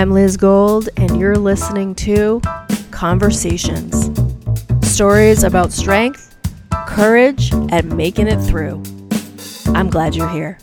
I'm Liz Gold, and you're listening to Conversations stories about strength, courage, and making it through. I'm glad you're here.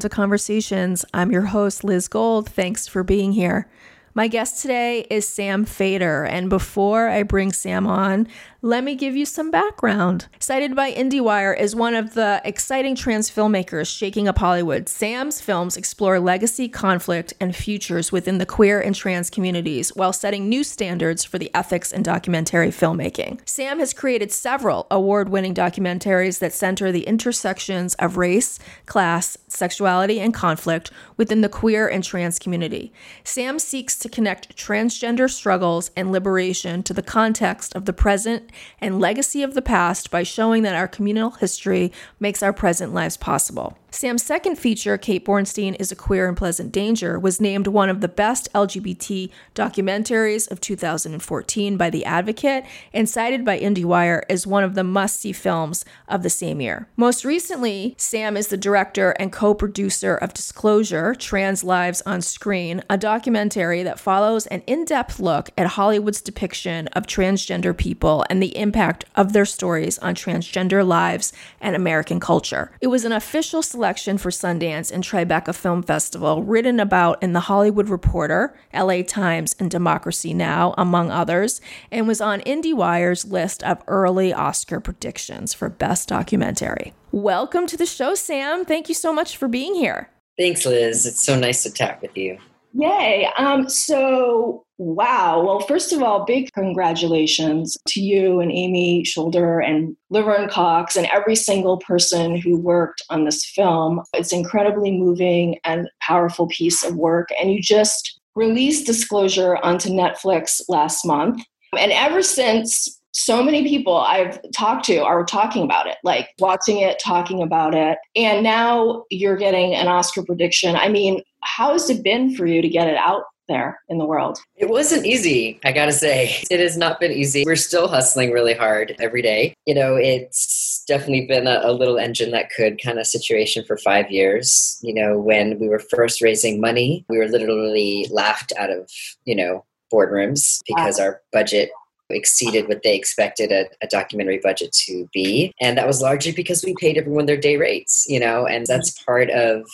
To Conversations. I'm your host, Liz Gold. Thanks for being here. My guest today is Sam Feder. and before I bring Sam on, let me give you some background. Cited by IndieWire as one of the exciting trans filmmakers shaking up Hollywood, Sam's films explore legacy, conflict, and futures within the queer and trans communities while setting new standards for the ethics in documentary filmmaking. Sam has created several award winning documentaries that center the intersections of race, class, sexuality, and conflict within the queer and trans community. Sam seeks to connect transgender struggles and liberation to the context of the present and legacy of the past by showing that our communal history makes our present lives possible. Sam's second feature, Kate Bornstein is a Queer and Pleasant Danger, was named one of the best LGBT documentaries of 2014 by The Advocate and cited by IndieWire as one of the must see films of the same year. Most recently, Sam is the director and co producer of Disclosure Trans Lives on Screen, a documentary that follows an in depth look at Hollywood's depiction of transgender people and the impact of their stories on transgender lives and American culture. It was an official selection for Sundance and Tribeca Film Festival, written about in The Hollywood Reporter, LA Times, and Democracy Now!, among others, and was on IndieWire's list of early Oscar predictions for Best Documentary. Welcome to the show, Sam. Thank you so much for being here. Thanks, Liz. It's so nice to chat with you. Yay. Um, so, wow. Well, first of all, big congratulations to you and Amy Scholder and Laverne Cox and every single person who worked on this film. It's incredibly moving and powerful piece of work. And you just released Disclosure onto Netflix last month. And ever since so many people I've talked to are talking about it, like watching it, talking about it. And now you're getting an Oscar prediction. I mean, how has it been for you to get it out there in the world? It wasn't easy, I gotta say. It has not been easy. We're still hustling really hard every day. You know, it's definitely been a, a little engine that could kind of situation for five years. You know, when we were first raising money, we were literally laughed out of, you know, boardrooms because wow. our budget exceeded what they expected a, a, documentary budget to be. And that was largely because we paid everyone their day rates, you know, and that's mm-hmm. part of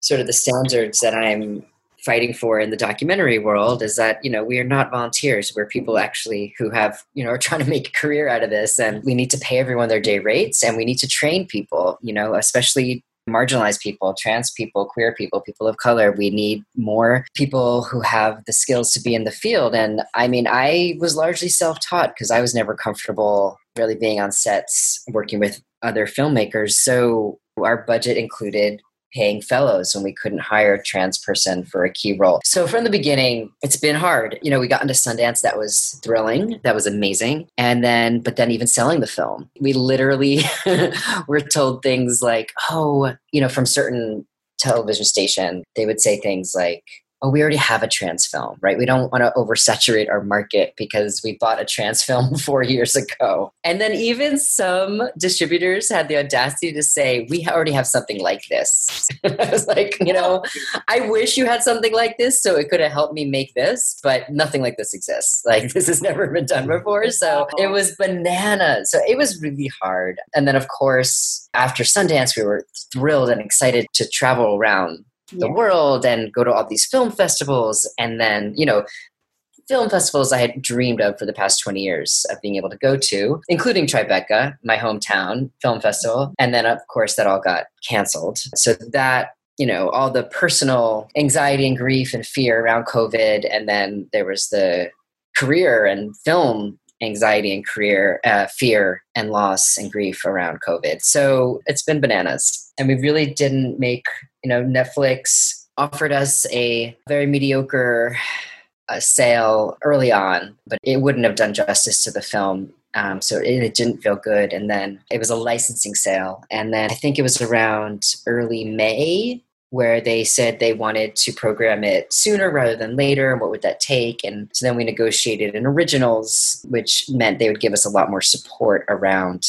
sort of the standards that I'm fighting for in the documentary world is that you know we are not volunteers we're people actually who have you know are trying to make a career out of this and we need to pay everyone their day rates and we need to train people you know especially marginalized people, trans people, queer people, people of color. We need more people who have the skills to be in the field. And I mean, I was largely self taught because I was never comfortable really being on sets working with other filmmakers. So our budget included paying fellows when we couldn't hire a trans person for a key role. So from the beginning, it's been hard. You know, we got into Sundance, that was thrilling, that was amazing. And then, but then even selling the film, we literally were told things like, oh, you know, from certain television station, they would say things like, oh, we already have a trans film, right? We don't want to oversaturate our market because we bought a trans film four years ago. And then even some distributors had the audacity to say, we already have something like this. I was like, you know, I wish you had something like this so it could have helped me make this, but nothing like this exists. Like this has never been done before. So it was bananas. So it was really hard. And then, of course, after Sundance, we were thrilled and excited to travel around the yeah. world and go to all these film festivals and then you know film festivals I had dreamed of for the past 20 years of being able to go to, including Tribeca, my hometown film festival. And then, of course, that all got canceled. So that, you know, all the personal anxiety and grief and fear around COVID. And then there was the career and film anxiety and career uh, fear and loss and grief around COVID. So it's been bananas. And we really didn't make, you know, Netflix offered us a very mediocre uh, sale early on, but it wouldn't have done justice to the film. Um, so it, it, didn't feel good. And then it was a licensing sale. And then I think it was around early May where they said they wanted to program it sooner rather than later and what would that take and so then we negotiated an originals which meant they would give us a lot more support around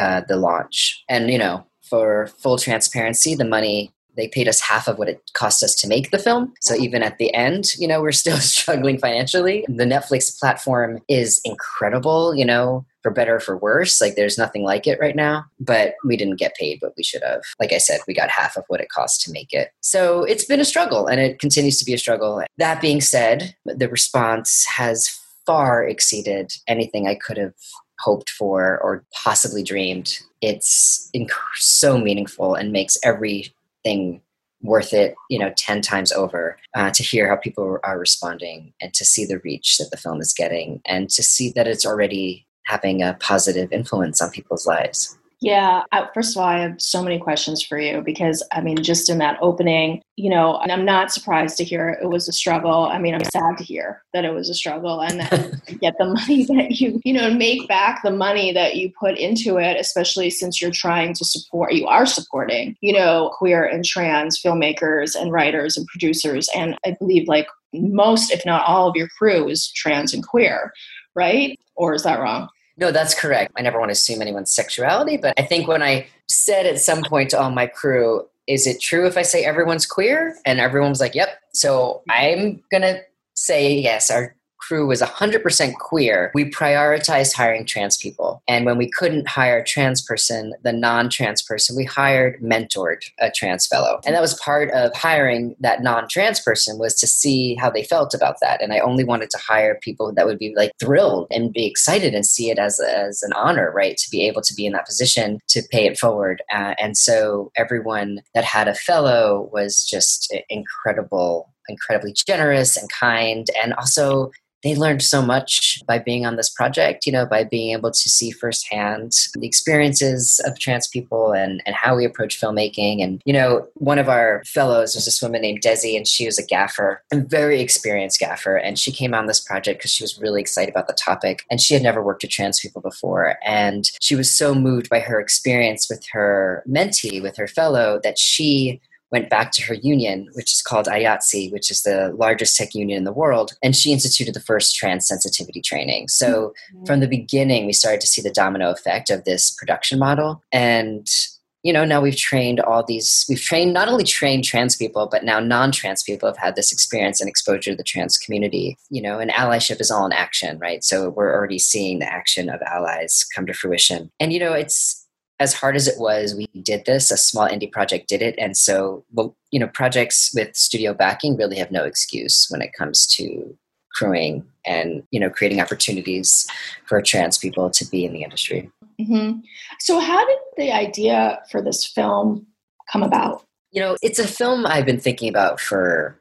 uh, the launch and you know for full transparency the money they paid us half of what it cost us to make the film. So even at the end, you know, we're still struggling financially. The Netflix platform is incredible, you know, for better or for worse. Like there's nothing like it right now, but we didn't get paid what we should have. Like I said, we got half of what it cost to make it. So it's been a struggle and it continues to be a struggle. That being said, the response has far exceeded anything I could have hoped for or possibly dreamed. It's inc- so meaningful and makes everything worth it you know 10 times over uh, to hear how people are responding and to see the reach that the film is getting and to see that it's already having a positive influence on people's lives yeah, first of all, I have so many questions for you because I mean, just in that opening, you know, and I'm not surprised to hear it was a struggle. I mean, I'm sad to hear that it was a struggle and that get the money that you, you know, make back the money that you put into it, especially since you're trying to support, you are supporting, you know, queer and trans filmmakers and writers and producers. And I believe like most, if not all of your crew is trans and queer, right? Or is that wrong? No, that's correct. I never want to assume anyone's sexuality, but I think when I said at some point to all my crew, is it true if I say everyone's queer? And everyone was like, yep. So I'm going to say yes, our crew was 100% queer, we prioritized hiring trans people. And when we couldn't hire a trans person, the non trans person, we hired, mentored a trans fellow. And that was part of hiring that non trans person was to see how they felt about that. And I only wanted to hire people that would be like thrilled and be excited and see it as, as an honor, right? To be able to be in that position to pay it forward. Uh, and so everyone that had a fellow was just incredible incredibly generous and kind and also they learned so much by being on this project, you know, by being able to see firsthand the experiences of trans people and, and how we approach filmmaking. And, you know, one of our fellows was this woman named Desi, and she was a gaffer, a very experienced gaffer. And she came on this project because she was really excited about the topic. And she had never worked with trans people before. And she was so moved by her experience with her mentee, with her fellow, that she went back to her union, which is called IATSE, which is the largest tech union in the world, and she instituted the first trans sensitivity training. So mm-hmm. from the beginning, we started to see the domino effect of this production model. And you know, now we've trained all these, we've trained, not only trained trans people, but now non trans people have had this experience and exposure to the trans community, you know, and allyship is all in action, right? So we're already seeing the action of allies come to fruition. And, you know, it's, as hard as it was, we did this. A small indie project did it, and so well, you know, projects with studio backing really have no excuse when it comes to crewing and you know creating opportunities for trans people to be in the industry. Mm-hmm. So, how did the idea for this film come about? You know, it's a film I've been thinking about for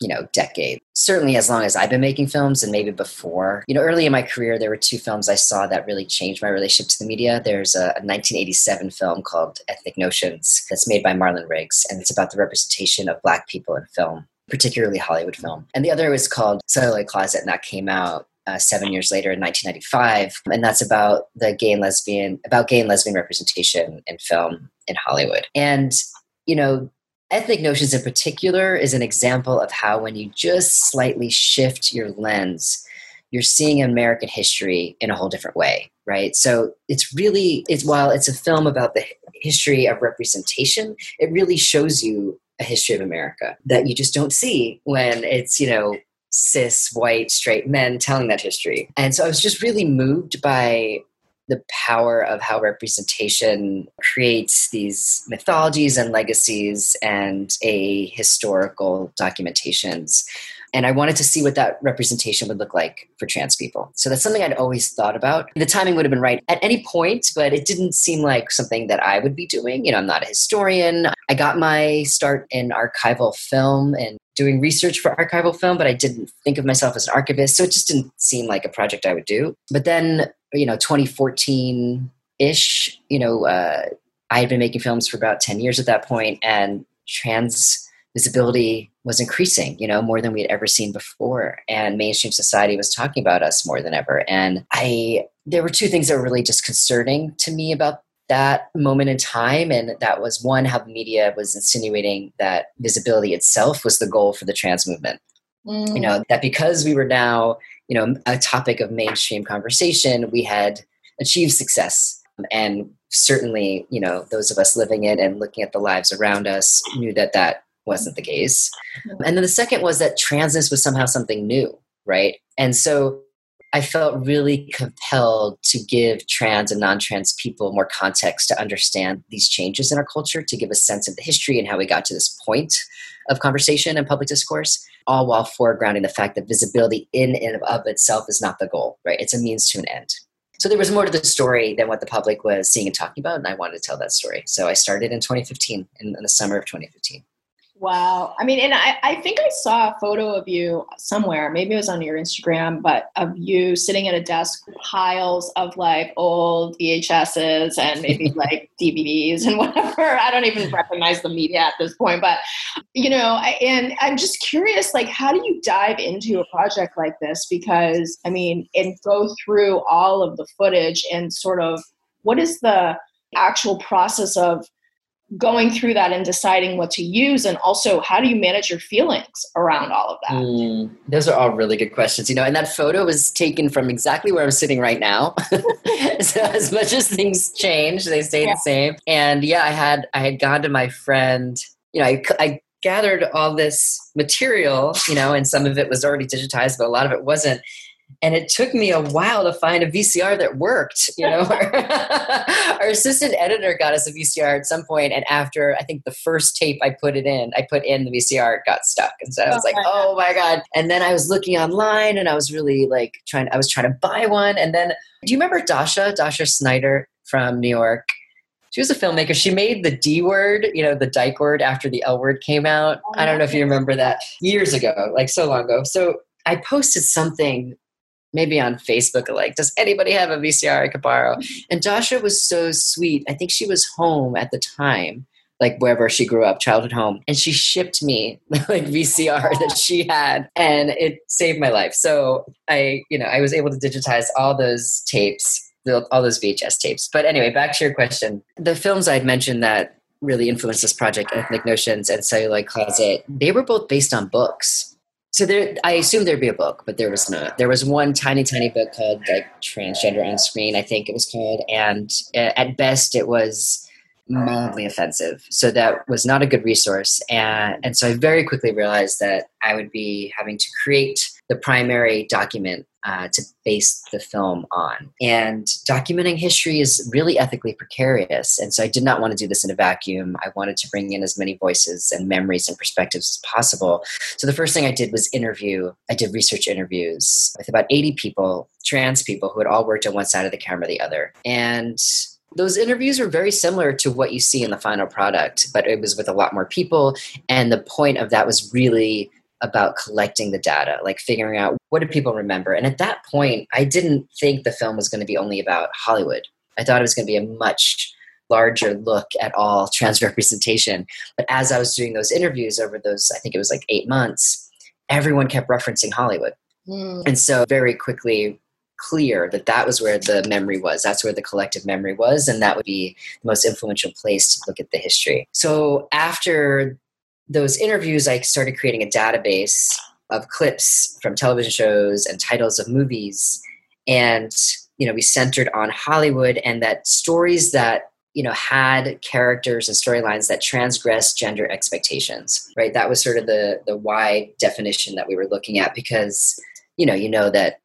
you know, decade. Certainly as long as I've been making films and maybe before. You know, early in my career, there were two films I saw that really changed my relationship to the media. There's a, a 1987 film called Ethnic Notions that's made by Marlon Riggs, and it's about the representation of Black people in film, particularly Hollywood film. And the other was called Celluloid Closet, and that came out uh, seven years later in 1995, and that's about the gay and lesbian, about gay and lesbian representation in film in Hollywood. And you know, Ethnic Notions in particular is an example of how when you just slightly shift your lens, you're seeing American history in a whole different way, right? So it's really it's while it's a film about the history of representation, it really shows you a history of America that you just don't see when it's, you know, cis white straight men telling that history. And so I was just really moved by the power of how representation creates these mythologies and legacies and a historical documentations and I wanted to see what that representation would look like for trans people. So that's something I'd always thought about. The timing would have been right at any point, but it didn't seem like something that I would be doing. You know, I'm not a historian. I got my start in archival film and doing research for archival film, but I didn't think of myself as an archivist. So it just didn't seem like a project I would do. But then you know 2014 ish you know uh, i had been making films for about 10 years at that point and trans visibility was increasing you know more than we had ever seen before and mainstream society was talking about us more than ever and i there were two things that were really disconcerting to me about that moment in time. And that was one, how the media was insinuating that visibility itself was the goal for the trans movement. Mm. You know, that because we were now, you know, a topic of mainstream conversation, we had achieved success. And certainly, you know, those of us living it and looking at the lives around us knew that that wasn't the case. And then the second was that transness was somehow something new, right? And so I felt really compelled to give trans and non trans people more context to understand these changes in our culture, to give a sense of the history and how we got to this point of conversation and public discourse, all while foregrounding the fact that visibility in and of itself is not the goal, right? It's a means to an end. So there was more to the story than what the public was seeing and talking about, and I wanted to tell that story. So I started in 2015, in, in the summer of 2015. Wow. I mean, and I, I think I saw a photo of you somewhere, maybe it was on your Instagram, but of you sitting at a desk, piles of like old VHSs and maybe like DVDs and whatever. I don't even recognize the media at this point, but you know, I, and I'm just curious, like, how do you dive into a project like this? Because I mean, and go through all of the footage and sort of what is the actual process of going through that and deciding what to use and also how do you manage your feelings around all of that mm, those are all really good questions you know and that photo was taken from exactly where i'm sitting right now so as much as things change they stay yeah. the same and yeah i had i had gone to my friend you know I, I gathered all this material you know and some of it was already digitized but a lot of it wasn't and it took me a while to find a VCR that worked. You know, our assistant editor got us a VCR at some point, and after I think the first tape I put it in, I put in the VCR, it got stuck, and so I was oh like, "Oh my god!" And then I was looking online, and I was really like trying. I was trying to buy one, and then do you remember Dasha? Dasha Snyder from New York. She was a filmmaker. She made the D word, you know, the dyke word after the L word came out. Oh, I don't know if you remember that years ago, like so long ago. So I posted something maybe on Facebook, like, does anybody have a VCR I could borrow? Mm-hmm. And Dasha was so sweet. I think she was home at the time, like wherever she grew up, childhood home, and she shipped me like VCR that she had, and it saved my life. So I, you know, I was able to digitize all those tapes, all those VHS tapes. But anyway, back to your question. The films I'd mentioned that really influenced this project, Ethnic Notions and Celluloid Closet, they were both based on books so there i assumed there'd be a book but there was not there was one tiny tiny book called like transgender on screen i think it was called and uh, at best it was mildly offensive so that was not a good resource and and so i very quickly realized that i would be having to create the primary document uh, to base the film on. And documenting history is really ethically precarious. And so I did not want to do this in a vacuum. I wanted to bring in as many voices and memories and perspectives as possible. So the first thing I did was interview, I did research interviews with about 80 people, trans people who had all worked on one side of the camera, the other. And those interviews were very similar to what you see in the final product, but it was with a lot more people. And the point of that was really about collecting the data, like figuring out what do people remember. And at that point, I didn't think the film was going to be only about Hollywood. I thought it was going to be a much larger look at all trans representation. But as I was doing those interviews over those, I think it was like eight months, everyone kept referencing Hollywood. Mm. And so very quickly clear that that was where the memory was. That's where the collective memory was. And that would be the most influential place to look at the history. So after those interviews, I started creating a database of clips from television shows and titles of movies. And, you know, we centered on Hollywood and that stories that, you know, had characters and storylines that transgress gender expectations, right? That was sort of the, the wide definition that we were looking at because, you know, you know that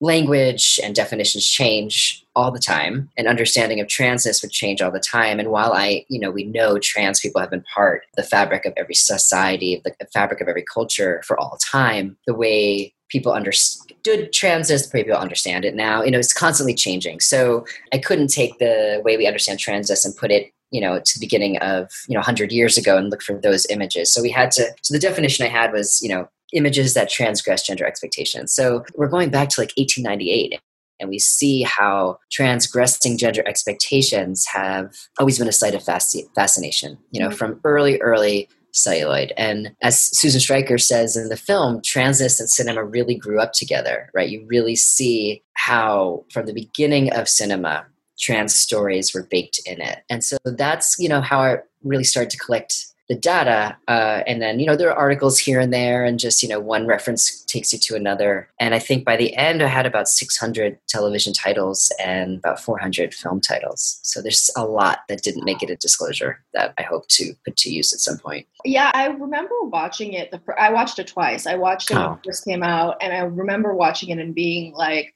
language and definitions change all the time and understanding of transness would change all the time. And while i you know we know trans people have been part the fabric of every society the fabric of every culture for all time the way people understood transness the way people understand it now you know it's constantly changing. So i couldn't take the way we understand transness and put it you know to the beginning of you know 100 years ago and look for those images. So we had to so the definition i had was you know images that transgress gender expectations. So we're going back to like 1898 and we see how transgressing gender expectations have always been a site of fascination, you know, mm-hmm. from early, early celluloid. And as Susan Stryker says in the film, transness and cinema really grew up together, right? You really see how from the beginning of cinema, trans stories were baked in it. And so that's, you know, how I really started to collect the data uh, and then you know there are articles here and there and just you know one reference takes you to another and i think by the end i had about 600 television titles and about 400 film titles so there's a lot that didn't make it a disclosure that i hope to put to use at some point yeah i remember watching it the i watched it twice i watched it oh. when it first came out and i remember watching it and being like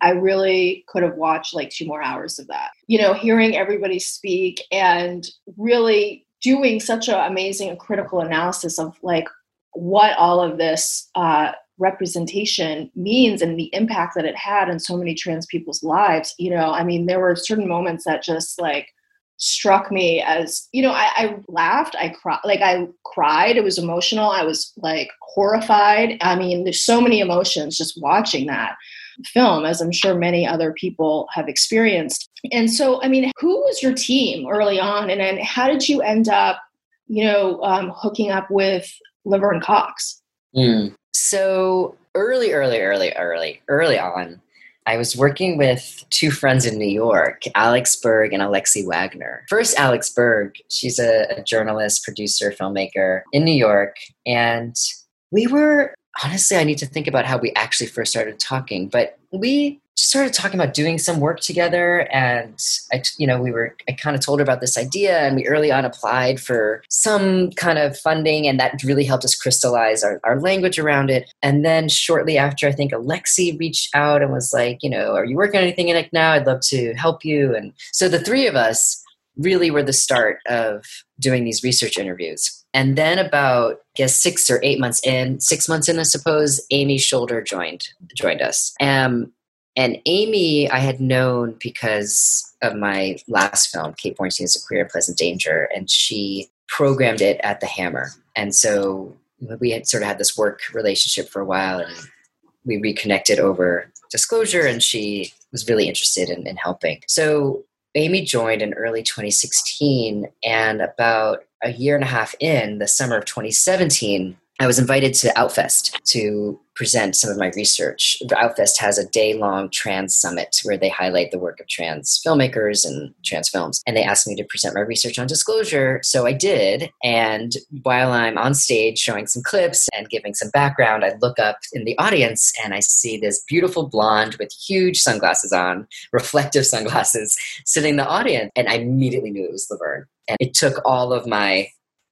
I really could have watched like two more hours of that. You know, hearing everybody speak and really doing such an amazing and critical analysis of like what all of this uh, representation means and the impact that it had in so many trans people's lives you know? I mean there were certain moments that just like struck me as you know I, I laughed i cried like i cried it was emotional i was like horrified. I mean there's so many emotions just watching that film, as I'm sure many other people have experienced. And so, I mean, who was your team early on, and then how did you end up, you know, um, hooking up with Laverne Cox? Mm. So early, early, early, early, early on, I was working with two friends in New York, Alex Berg and Alexi Wagner. First, Alex Berg, she's a, a journalist, producer, filmmaker in New York. And we were honestly, I need to think about how we actually first started talking, but we started talking about doing some work together and I, you know, we were, I kind of told her about this idea and we early on applied for some kind of funding and that really helped us crystallize our, our language around it. And then shortly after, I think Alexi reached out and was like, you know, are you working on anything in now? I'd love to help you. And so the three of us really were the start of doing these research interviews. And then about guess six or eight months in, six months in, I suppose, Amy Scholder joined joined us. Um, and Amy, I had known because of my last film, Kate Bornstein is a Queer and Pleasant Danger, and she programmed it at the Hammer. And so we had sort of had this work relationship for a while, and we reconnected over disclosure, and she was really interested in, in helping. So Amy joined in early 2016, and about a year and a half in, the summer of 2017, I was invited to Outfest to present some of my research. Outfest has a day long trans summit where they highlight the work of trans filmmakers and trans films. And they asked me to present my research on disclosure. So I did. And while I'm on stage showing some clips and giving some background, I look up in the audience and I see this beautiful blonde with huge sunglasses on, reflective sunglasses, sitting in the audience. And I immediately knew it was Laverne. And it took all of my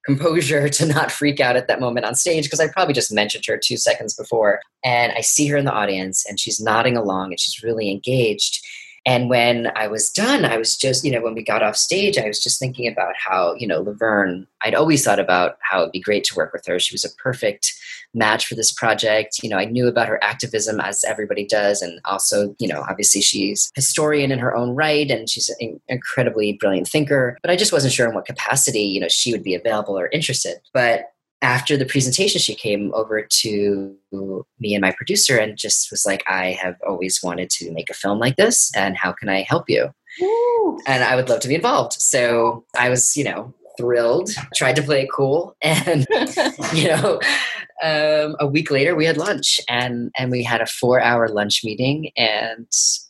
composure to not freak out at that moment on stage because I probably just mentioned her two seconds before. And I see her in the audience and she's nodding along and she's really engaged. And when I was done, I was just, you know, when we got off stage, I was just thinking about how, you know, Laverne, I'd always thought about how it'd be great to work with her. She was a perfect match for this project. You know, I knew about her activism as everybody does. And also, you know, obviously she's historian in her own right and she's an incredibly brilliant thinker. But I just wasn't sure in what capacity, you know, she would be available or interested. But after the presentation, she came over to me and my producer and just was like, I have always wanted to make a film like this, and how can I help you? And I would love to be involved. So I was, you know, thrilled, tried to play it cool. And, you know, um, a week later we had lunch and, and we had a four hour lunch meeting. And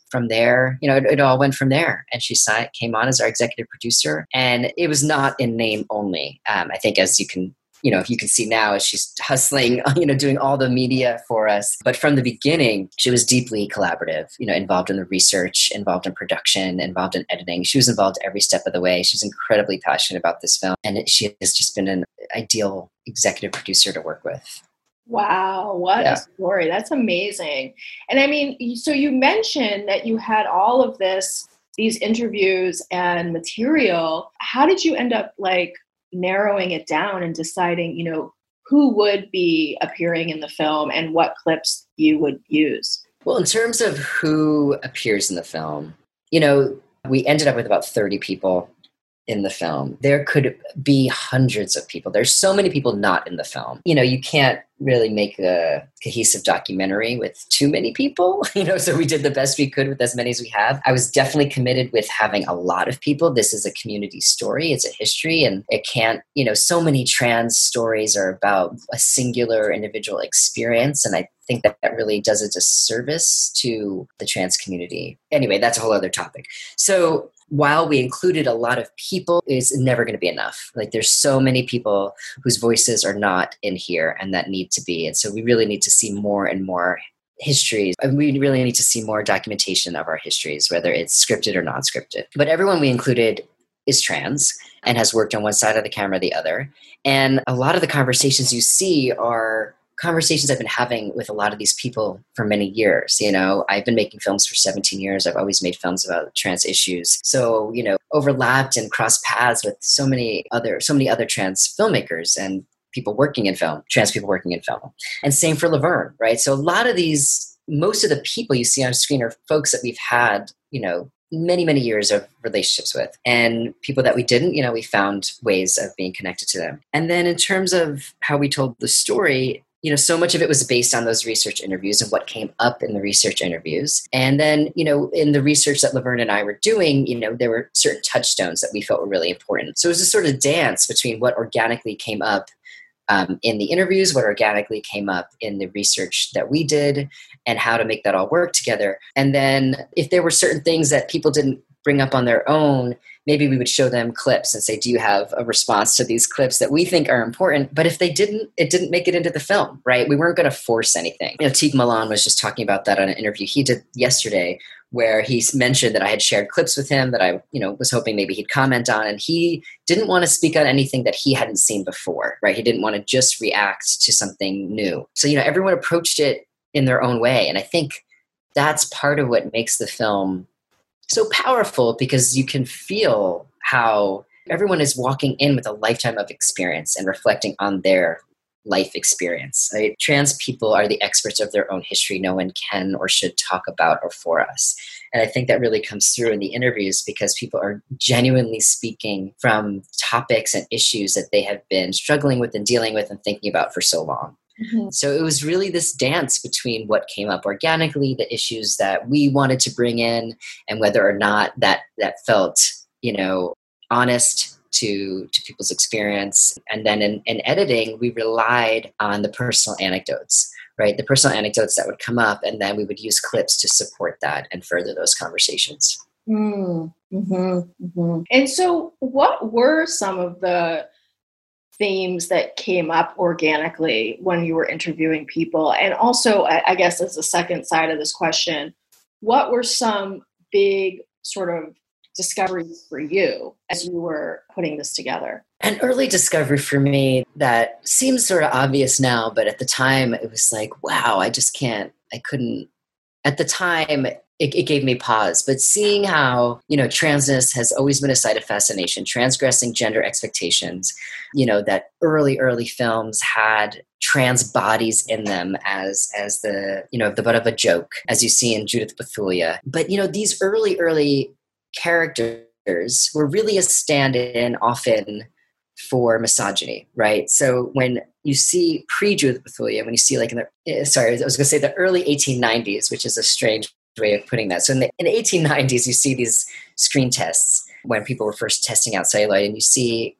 from there, you know, it, it, all went from there. And she signed, came on as our executive producer. And it was not in name only. Um, I think, as you can you know, if you can see now as she's hustling, you know, doing all the media for us. But from the beginning, she was deeply collaborative, you know, involved in the research, involved in production, involved in editing. She was involved every step of the way. She's incredibly passionate about this film. And she has just been an ideal executive producer to work with. Wow, what yeah. a story. That's amazing. And I mean, so you mentioned that you had all of this, these interviews and material. How did you end up like narrowing it down and deciding, you know, who would be appearing in the film and what clips you would use? Well, in terms of who appears in the film, you know, we ended up with about 30 people. in the film. There could be hundreds of people. There's so many people not in the film. You know, you can't really make a cohesive documentary with too many people, you know, so we did the best we could with as many as we have. I was definitely committed with having a lot of people. This is a community story, it's a history, and it can't, you know, so many trans stories are about a singular individual experience. And I think that that really does a disservice to the trans community. Anyway, that's a whole other topic. So while we included a lot of people, it's never going to be enough. Like there's so many people whose voices are not in here and that need to be. And so we really need to see more and more histories. And we really need to see more documentation of our histories, whether it's scripted or non scripted. But everyone we included is trans and has worked on one side of the camera, the other. And a lot of the conversations you see are conversations I've been having with a lot of these people for many years. You know, I've been making films for 17 years. I've always made films about trans issues. So, you know, overlapped and crossed paths with so many other so many other trans filmmakers and people working in film, trans people working in film. And same for Laverne, right? So a lot of these most of the people you see on screen are folks that we've had, you know, many many years of relationships with and people that we didn't you know we found ways of being connected to them and then in terms of how we told the story you know so much of it was based on those research interviews and what came up in the research interviews. And then you know in the research that laverne and i were doing you know there were certain touchstones that we felt were really important. So it was a sort of dance between what organically came up um, in the interviews what organically came up in the research that we did and how to make that all work together. And then if there were certain things that people didn't bring up on their own maybe we would show them clips and say do you have a response to these clips that we think are important? But if they didn't it didn't make it into the film right? We weren't going to force anything. You know Tiq Milan was just talking about that on an interview he did yesterday where he mentioned that i had shared clips with him that i you know was hoping maybe he'd comment on and he didn't want to speak on anything that he hadn't seen before right? He didn't want to just react to something new. So you know everyone approached it in their own way and i think that's part of what makes the film so powerful because you can feel how everyone is walking in with a lifetime of experience and reflecting on their life experience. Right? Trans people are the experts of their own history. No one can or should talk about or for us. And I think that really comes through in the interviews because people are genuinely speaking from topics and issues that they have been struggling with and dealing with and thinking about for so long. Mm-hmm. So it was really this dance between what came up organically, the issues that we wanted to bring in, and whether or not that that felt, you know, honest to to people's experience. And then in, in editing, we relied on the personal anecdotes, right? The personal anecdotes that would come up, and then we would use clips to support that and further those conversations. Mm, mm-hmm, mm-hmm. And so, what were some of the themes that came up organically when you were interviewing people? And also, I guess as a second side of this question, what were some big sort of discoveries for you as you were putting this together? An early discovery for me that seems sort of obvious now, but at the time it was like, wow, I just can't, I couldn't. At the time, it, it, gave me pause. But seeing how, you know, transness has always been a site of fascination, transgressing gender expectations, you know, that early, early films had trans bodies in them as as the, you know, the butt of a joke, as you see in Judith Bethulia. But, you know, these early, early characters were really a stand-in often for misogyny, right? So when you see pre-Judith Bethulia, when you see like in the eh, sorry, I was going to say the early 1890s, which is a strange way of putting that. So in the, in the 1890s, you see these screen tests when people were first testing out celluloid, and you see,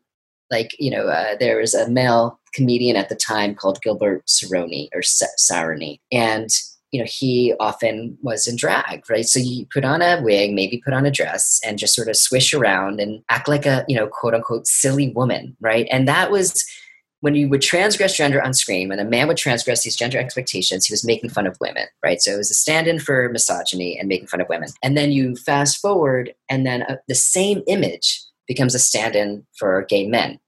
like, you know, uh, there was a male comedian at the time called Gilbert Saroni or Saroni, and you know he often was in drag right so you put on a wig maybe put on a dress and just sort of swish around and act like a you know quote unquote silly woman right and that was when you would transgress gender on screen, when a man would transgress these gender expectations, he was making fun of women, right? So it was a stand in for misogyny and making fun of women. And then you fast forward, and then uh, the same image becomes a stand in for gay men.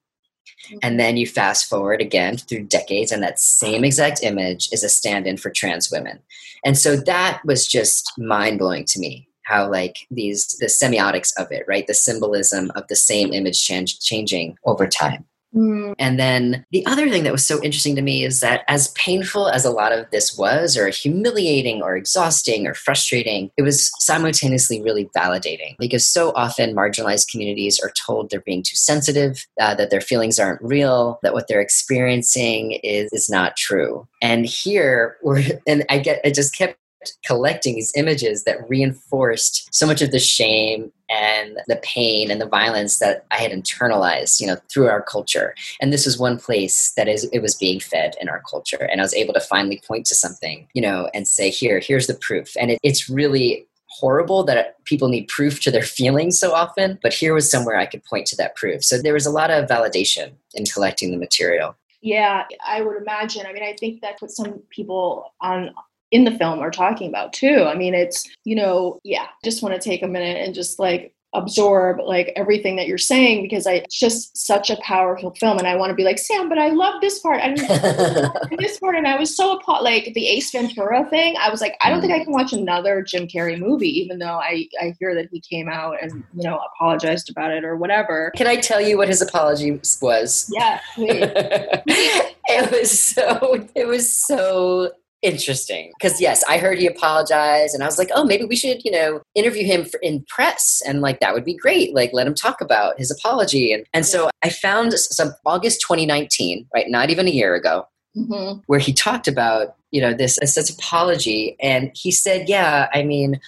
Mm-hmm. And then you fast forward again through decades, and that same exact image is a stand in for trans women. And so that was just mind blowing to me how like these the semiotics of it right the symbolism of the same image change, changing over time Mm. And then the other thing that was so interesting to me is that as painful as a lot of this was, or humiliating, or exhausting, or frustrating, it was simultaneously really validating because so often marginalized communities are told they're being too sensitive, uh, that their feelings aren't real, that what they're experiencing is, is not true. And here, we're, and I get, I just kept collecting these images that reinforced so much of the shame and the pain and the violence that I had internalized, you know, through our culture. And this was one place that is it was being fed in our culture. And I was able to finally point to something, you know, and say, here, here's the proof. And it, it's really horrible that people need proof to their feelings so often, but here was somewhere I could point to that proof. So there was a lot of validation in collecting the material. Yeah, I would imagine. I mean, I think that's what some people on in the film are talking about too. I mean, it's, you know, yeah, just want to take a minute and just like absorb like everything that you're saying because I it's just such a powerful film and I want to be like Sam but I love this part I this part and I was so appalled like the Ace Ventura thing I was like I don't think I mm. can watch another Jim Carrey movie even though I I hear that he came out and you know apologized about it or whatever Can I tell you what his apology was? yeah it was so it was so interesting because yes i heard he apologized and i was like oh maybe we should you know interview him for, in press and like that would be great like let him talk about his apology and, and so i found some august 2019 right not even a year ago mm-hmm. where he talked about you know this this apology and he said yeah i mean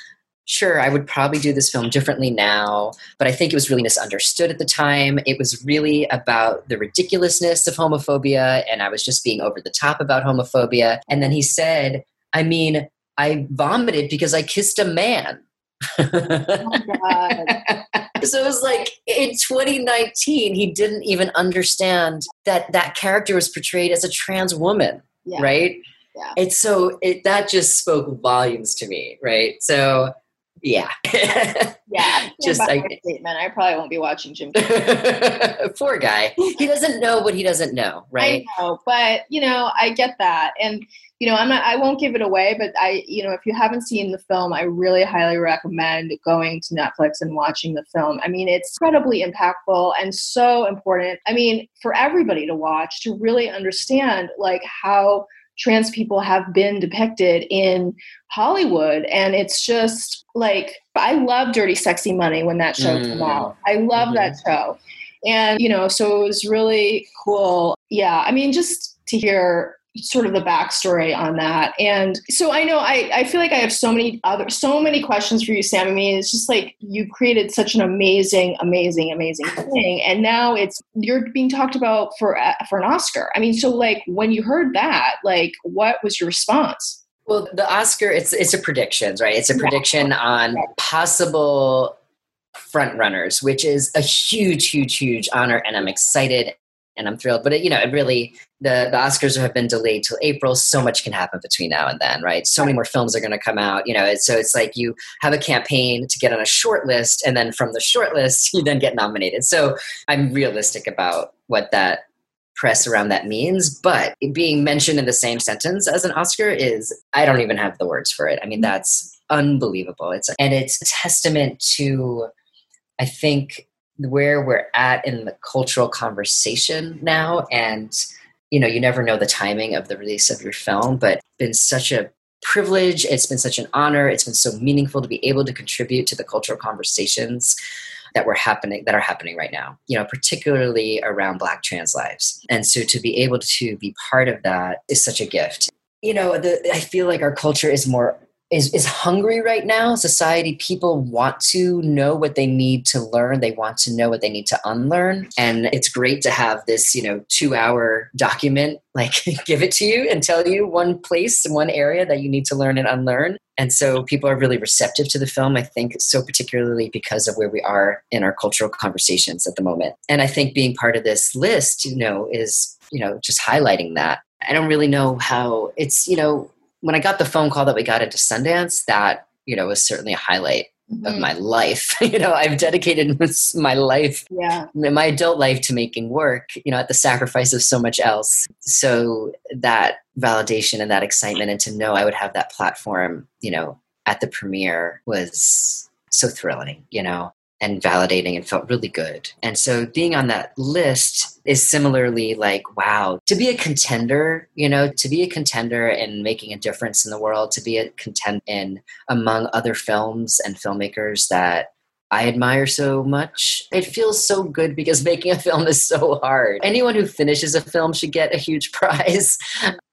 sure, I would probably do this film differently now, but I think it was really misunderstood at the time. It was really about the ridiculousness of homophobia, and I was just being over the top about homophobia. And then he said, I mean, I vomited because I kissed a man. oh so it was like in 2019, he didn't even understand that that character was portrayed as a trans woman, yeah. right? Yeah. It's so it, that just spoke volumes to me, right? So yeah. yeah. Just I, statement. I probably won't be watching Jim. Poor guy. He doesn't know what he doesn't know, right? I know, but you know, I get that, and you know, I'm not. I won't give it away, but I, you know, if you haven't seen the film, I really highly recommend going to Netflix and watching the film. I mean, it's incredibly impactful and so important. I mean, for everybody to watch to really understand like how trans people have been depicted in Hollywood. And it's just like, I love Dirty Sexy Money when that show mm. came out. I love mm-hmm. that show. And, you know, so it was really cool. Yeah. I mean, just to hear sort of the backstory on that. And so I know I, I feel like I have so many other so many questions for you, Sam. I mean, it's just like you created such an amazing, amazing, amazing thing. And now it's you're being talked about for uh, for an Oscar. I mean, so like when you heard that, like what was your response? Well, the Oscar, it's it's a predictions, right? It's a prediction yeah. on possible front runners, which is a huge, huge, huge honor, and I'm excited and I'm thrilled. But it, you know, it really the the Oscars have been delayed till April. So much can happen between now and then, right? So many more films are going to come out. You know, so it's like you have a campaign to get on a short list, and then from the short list, you then get nominated. So I'm realistic about what that press around that means, but being mentioned in the same sentence as an Oscar is I don't even have the words for it. I mean, that's unbelievable. It's and it's testament to I think where we're at in the cultural conversation now. And you know you never know the timing of the release of your film but been such a privilege. It's been such an honor. It's been so meaningful to be able to contribute to the cultural conversations that were happening that are happening right now you know particularly around black trans lives. And so to be able to be part of that is such a gift. You know the, i feel like our culture is more is, is hungry right now. Society people want to know what they need to learn. They want to know what they need to unlearn. And it's great to have this you know two hour document like give it to you and tell you one place one area that you need to learn and unlearn. And so people are really receptive to the film i think so particularly because of where we are in our cultural conversations at the moment. And i think being part of this list you know is you know just highlighting that. I don't really know how it's you know when I got the phone call that we got into Sundance, that you know was certainly a highlight mm-hmm. of my life. you know, I've dedicated my life, yeah, my adult life to making work. You know, at the sacrifice of so much else. So that validation and that excitement, and to know I would have that platform, you know, at the premiere was so thrilling. You know, and validating and felt really good. And so being on that list is similarly like, wow, to be a contender, you know, to be a contender and making a difference in the world, to be a contender in among other films and filmmakers that I admire so much. It feels so good because making a film is so hard. Anyone who finishes a film should get a huge prize.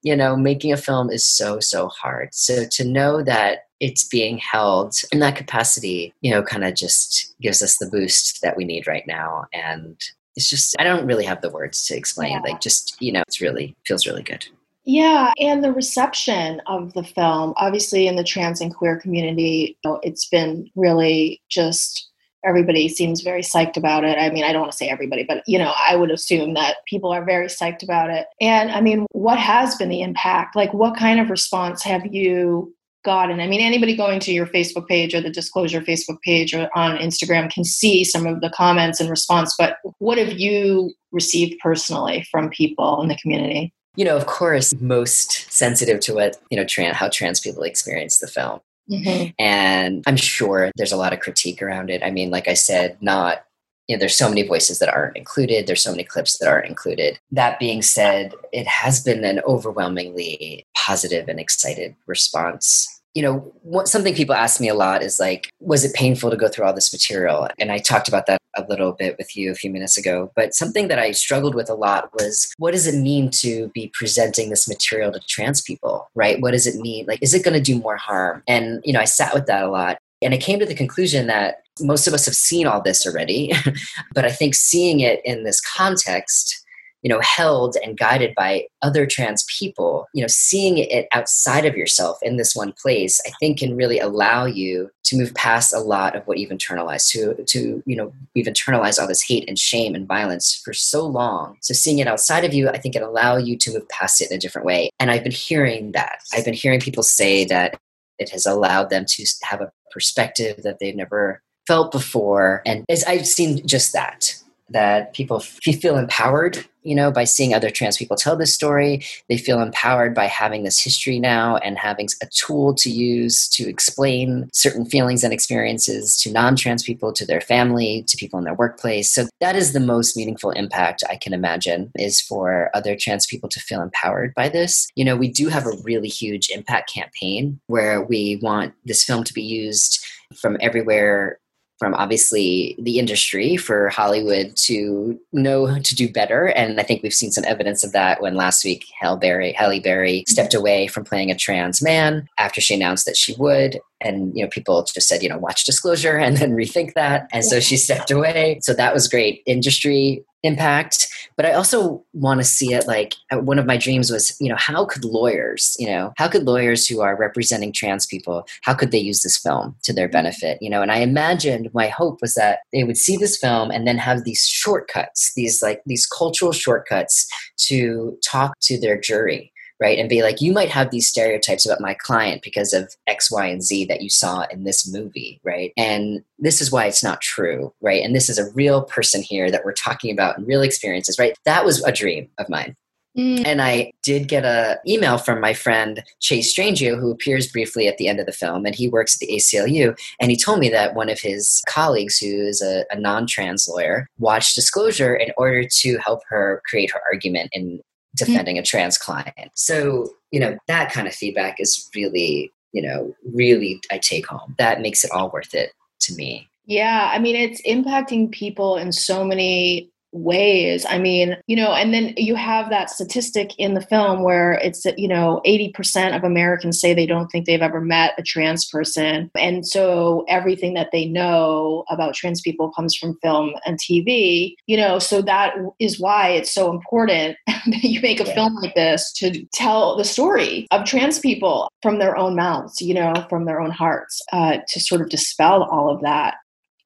you know, making a film is so, so hard. So to know that it's being held in that capacity, you know, kind of just gives us the boost that we need right now. And it's just, I don't really have the words to explain. Yeah. Like, just, you know, it's really, feels really good. Yeah, and the reception of the film, obviously in the trans and queer community, you know, it's been really just everybody seems very psyched about it. I mean, I don't want to say everybody, but you know, I would assume that people are very psyched about it. And I mean, what has been the impact? Like what kind of response have you gotten? I mean, anybody going to your Facebook page or the disclosure Facebook page or on Instagram can see some of the comments and response, but what have you received personally from people in the community? You know, of course, most sensitive to what, you know, trans, how trans people experience the film. Mm-hmm. And I'm sure there's a lot of critique around it. I mean, like I said, not you know, there's so many voices that aren't included. There's so many clips that aren't included. That being said, it has been an overwhelmingly positive and excited response you know, what, something people ask me a lot is like, was it painful to go through all this material? And I talked about that a little bit with you a few minutes ago. But something that I struggled with a lot was what does it mean to be presenting this material to trans people, right? What does it mean? Like, is it going to do more harm? And, you know, I sat with that a lot. And I came to the conclusion that most of us have seen all this already. but I think seeing it in this context, you know held and guided by other trans people you know seeing it outside of yourself in this one place i think can really allow you to move past a lot of what you've internalized to to you know we've internalized all this hate and shame and violence for so long so seeing it outside of you i think it allow you to move past it in a different way and i've been hearing that i've been hearing people say that it has allowed them to have a perspective that they've never felt before. And as i've seen just that that people feel empowered you know by seeing other trans people tell this story. They feel empowered by having this history now and having a tool to use to explain certain feelings and experiences to non-trans people to their family to people in their workplace. So that is the most meaningful impact i can imagine is for other trans people to feel empowered by this. You know we do have a really huge impact campaign where we want this film to be used from everywhere from obviously the industry for Hollywood to know to do better. And I think we've seen some evidence of that when last week Halle Berry, Halle Berry stepped away from playing a trans man after she announced that she would and you know people just said you know watch disclosure and then rethink that. And so she stepped away. So that was great industry impact. But i also want to see it like uh, one of my dreams was you know how could lawyers you know how could lawyers who are representing trans people how could they use this film to their benefit you know? And i imagined my hope was that they would see this film and then have these shortcuts these like these cultural shortcuts to talk to their jury right? And be like, you might have these stereotypes about my client because of X, Y, and Z that you saw in this movie, right? And this is why it's not true, right? And this is a real person here that we're talking about and real experiences, right? That was a dream of mine. Mm. And I did get a email from my friend Chase Strangio, who appears briefly at the end of the film, and he works at the ACLU. And he told me that one of his colleagues, who is a, a non-trans lawyer, watched Disclosure in order to help her create her argument in Mm-hmm. defending a trans client. So, you know, that kind of feedback is really, you know, really I take home. That makes it all worth it to me. Yeah, I mean, it's impacting people in so many ways. I mean, you know, and then you have that statistic in the film where it's, you know, 80% of Americans say they don't think they've ever met a trans person. And so everything that they know about trans people comes from film and TV, you know, so that is why it's so important that you make a yeah. film like this to tell the story of trans people from their own mouths, you know, from their own hearts, uh, to sort of dispel all of that.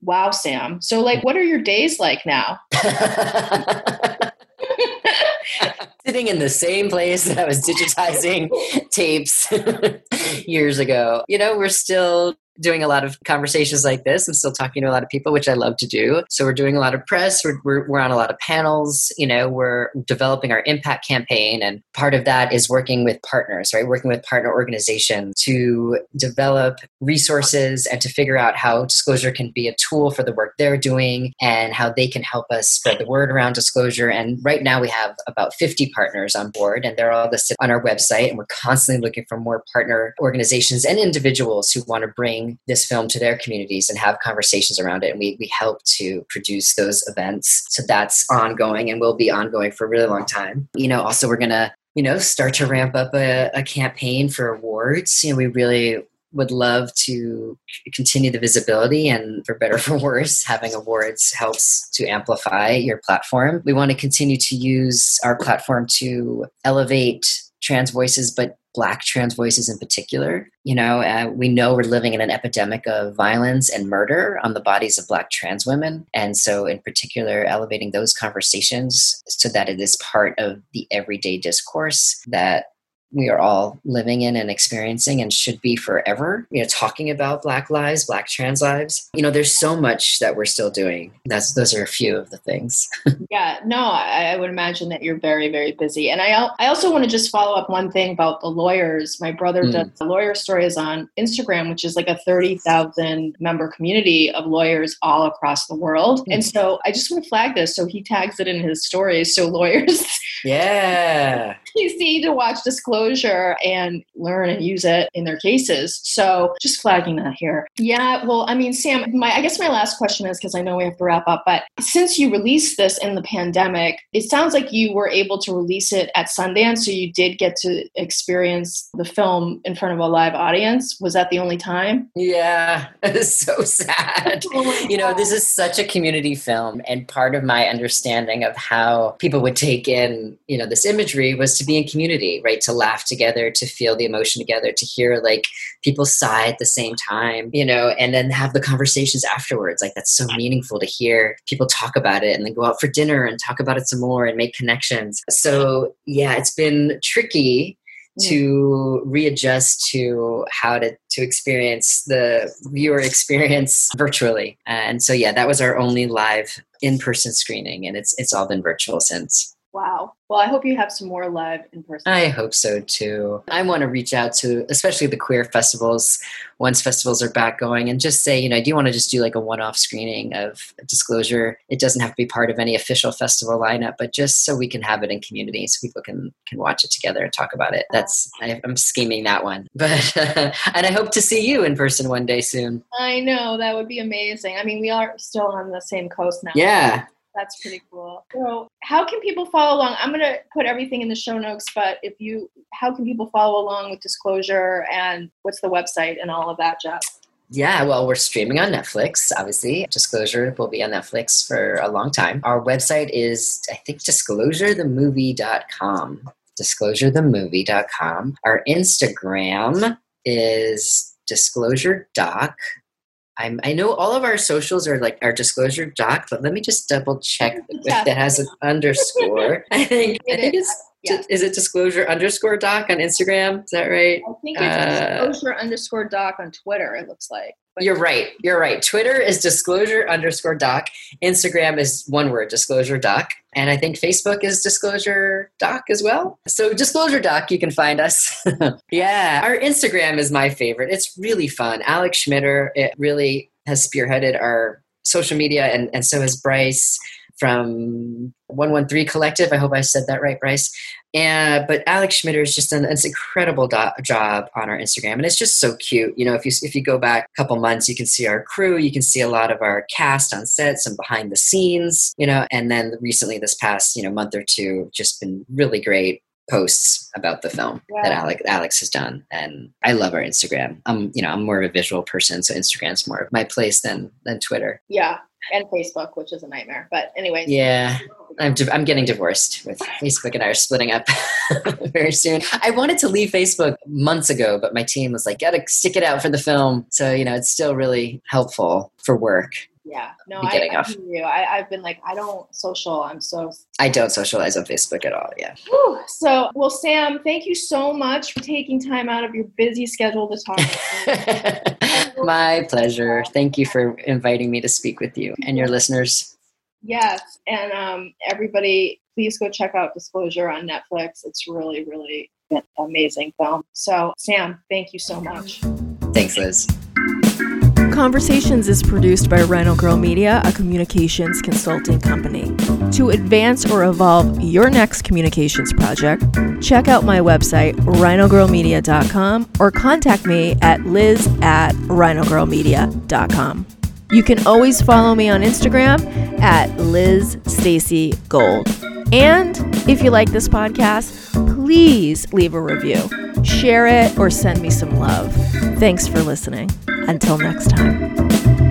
Wow, Sam. So, like, what are your days like now? Sitting in the same place that I was digitizing tapes years ago. You know, we're still doing a lot of conversations like this. I'm still talking to a lot of people, which I love to do. So we're doing a lot of press. We're, we're, we're on a lot of panels. You know, we're developing our impact campaign. And part of that is working with partners, right? Working with partner organizations to develop resources and to figure out how disclosure can be a tool for the work they're doing and how they can help us spread the word around disclosure. And right now we have about 50 partners on board and they're all listed on our website. And we're constantly looking for more partner organizations and individuals who want to bring this film to their communities and have conversations around it. And we, we help to produce those events. So that's ongoing and will be ongoing for a really long time. You know, also we're going to you know start to ramp up a, a campaign for awards you know we really would love to continue the visibility and for better for worse having awards helps to amplify your platform we want to continue to use our platform to elevate trans voices but black trans voices in particular. You know uh, we know we're living in an epidemic of violence and murder on the bodies of black trans women. And so in particular elevating those conversations so that it is part of the everyday discourse that we are all living in and experiencing and should be forever. You know, talking about Black lives, Black trans lives. You know, there's so much that we're still doing. That's those are a few of the things. yeah, no, I, I, would imagine that you're very, very busy. And I, I also want to just follow up one thing about the lawyers. My brother mm. does lawyer stories on Instagram, which is like a thirty thousand member community of lawyers all across the world. Mm. And so I just want to flag this. So he tags it in his stories. So lawyers, yeah, you see to watch disclosure and learn and use it in their cases. So just flagging that here. Yeah, well, I mean, Sam, my I guess my last question is because I know we have to wrap up, but since you released this in the pandemic, it sounds like you were able to release it at Sundance, so you did get to experience the film in front of a live audience. Was that the only time? Yeah, it's so sad. Oh you know, this is such a community film, and part of my understanding of how people would take in, you know, this imagery was to be in community, right? To laugh laugh together, to feel the emotion together, to hear like people sigh at the same time, you know, and then have the conversations afterwards. Like that's so meaningful to hear people talk about it and then go out for dinner and talk about it some more and make connections. So yeah, it's been tricky to readjust to how to to experience the viewer experience virtually and so yeah that was our only live in-person screening and it's it's all been virtual since Wow. Well, I hope you have some more live in person. I hope so too. I want to reach out to, especially the queer festivals, once festivals are back going, and just say, you know, do you want to just do like a one off screening of disclosure? It doesn't have to be part of any official festival lineup, but just so we can have it in community so people can, can watch it together and talk about it. That's, I, am scheming that one. But, and I hope to see you in person one day soon. I know. That would be amazing. I mean, we are still on the same coast now. Yeah. That's pretty cool. So, how can people follow along? I'm going to put everything in the show notes, but if you, how can people follow along with Disclosure and what's the website and all of that, Jeff? Yeah, well, we're streaming on Netflix, obviously. Disclosure will be on Netflix for a long time. Our website is, I think, disclosurethemovie.com. Disclosurethemovie.com. Our Instagram is disclosure doc I'm, I know all of our socials are like our disclosure doc, but let me just double check if that has an underscore. I think I think it's yeah. is it disclosure underscore doc on Instagram? Is that right? I think it's uh, disclosure underscore doc on Twitter. It looks like. But you're right. You're right. Twitter is disclosure underscore doc. Instagram is one word, disclosure doc. And I think Facebook is disclosure doc as well. So disclosure doc, you can find us. yeah. Our Instagram is my favorite. It's really fun. Alex Schmitter, it really has spearheaded our social media and, and so has Bryce from 113 Collective. I hope I said that right, Bryce. And but Alex Schmitter has just done an incredible do- job on our Instagram, and it's just so cute. You know, if you if you go back a couple months, you can see our crew, you can see a lot of our cast on sets and behind the scenes. You know, and then recently, this past you know month or two, just been really great posts about the film yeah. that Alex Alex has done, and I love our Instagram. I'm you know I'm more of a visual person, so Instagram's more of my place than than Twitter. Yeah, and Facebook, which is a nightmare. But anyway. Yeah. I'm, I'm getting divorced with Facebook and I are splitting up very soon. I wanted to leave Facebook months ago, but my team was like, gotta stick it out for the film. So, you know, it's still really helpful for work Yeah, no, I, I hear you. I, I've been like, I don't social. I'm so I don't socialize on Facebook at all. Yeah. Whew. So, well, Sam, thank you so much for taking time out of your busy schedule to talk. My pleasure. Thank you for inviting me to speak with you and your listeners. yes, and um, everybody, please go check out Disclosure on Netflix. It's really, really an amazing film. So, Sam, thank you so much. Thanks, Liz. Conversations is produced by Rhino Girl Media, a communications consulting company. To advance or evolve your next communications project, check out my website, rhinogirlmedia.com, or contact me at liz at rhinogirlmedia.com. You can always follow me on Instagram at Liz Stacy Gold. And if you like this podcast, please leave a review, share it, or send me some love. Thanks for listening. Until next time.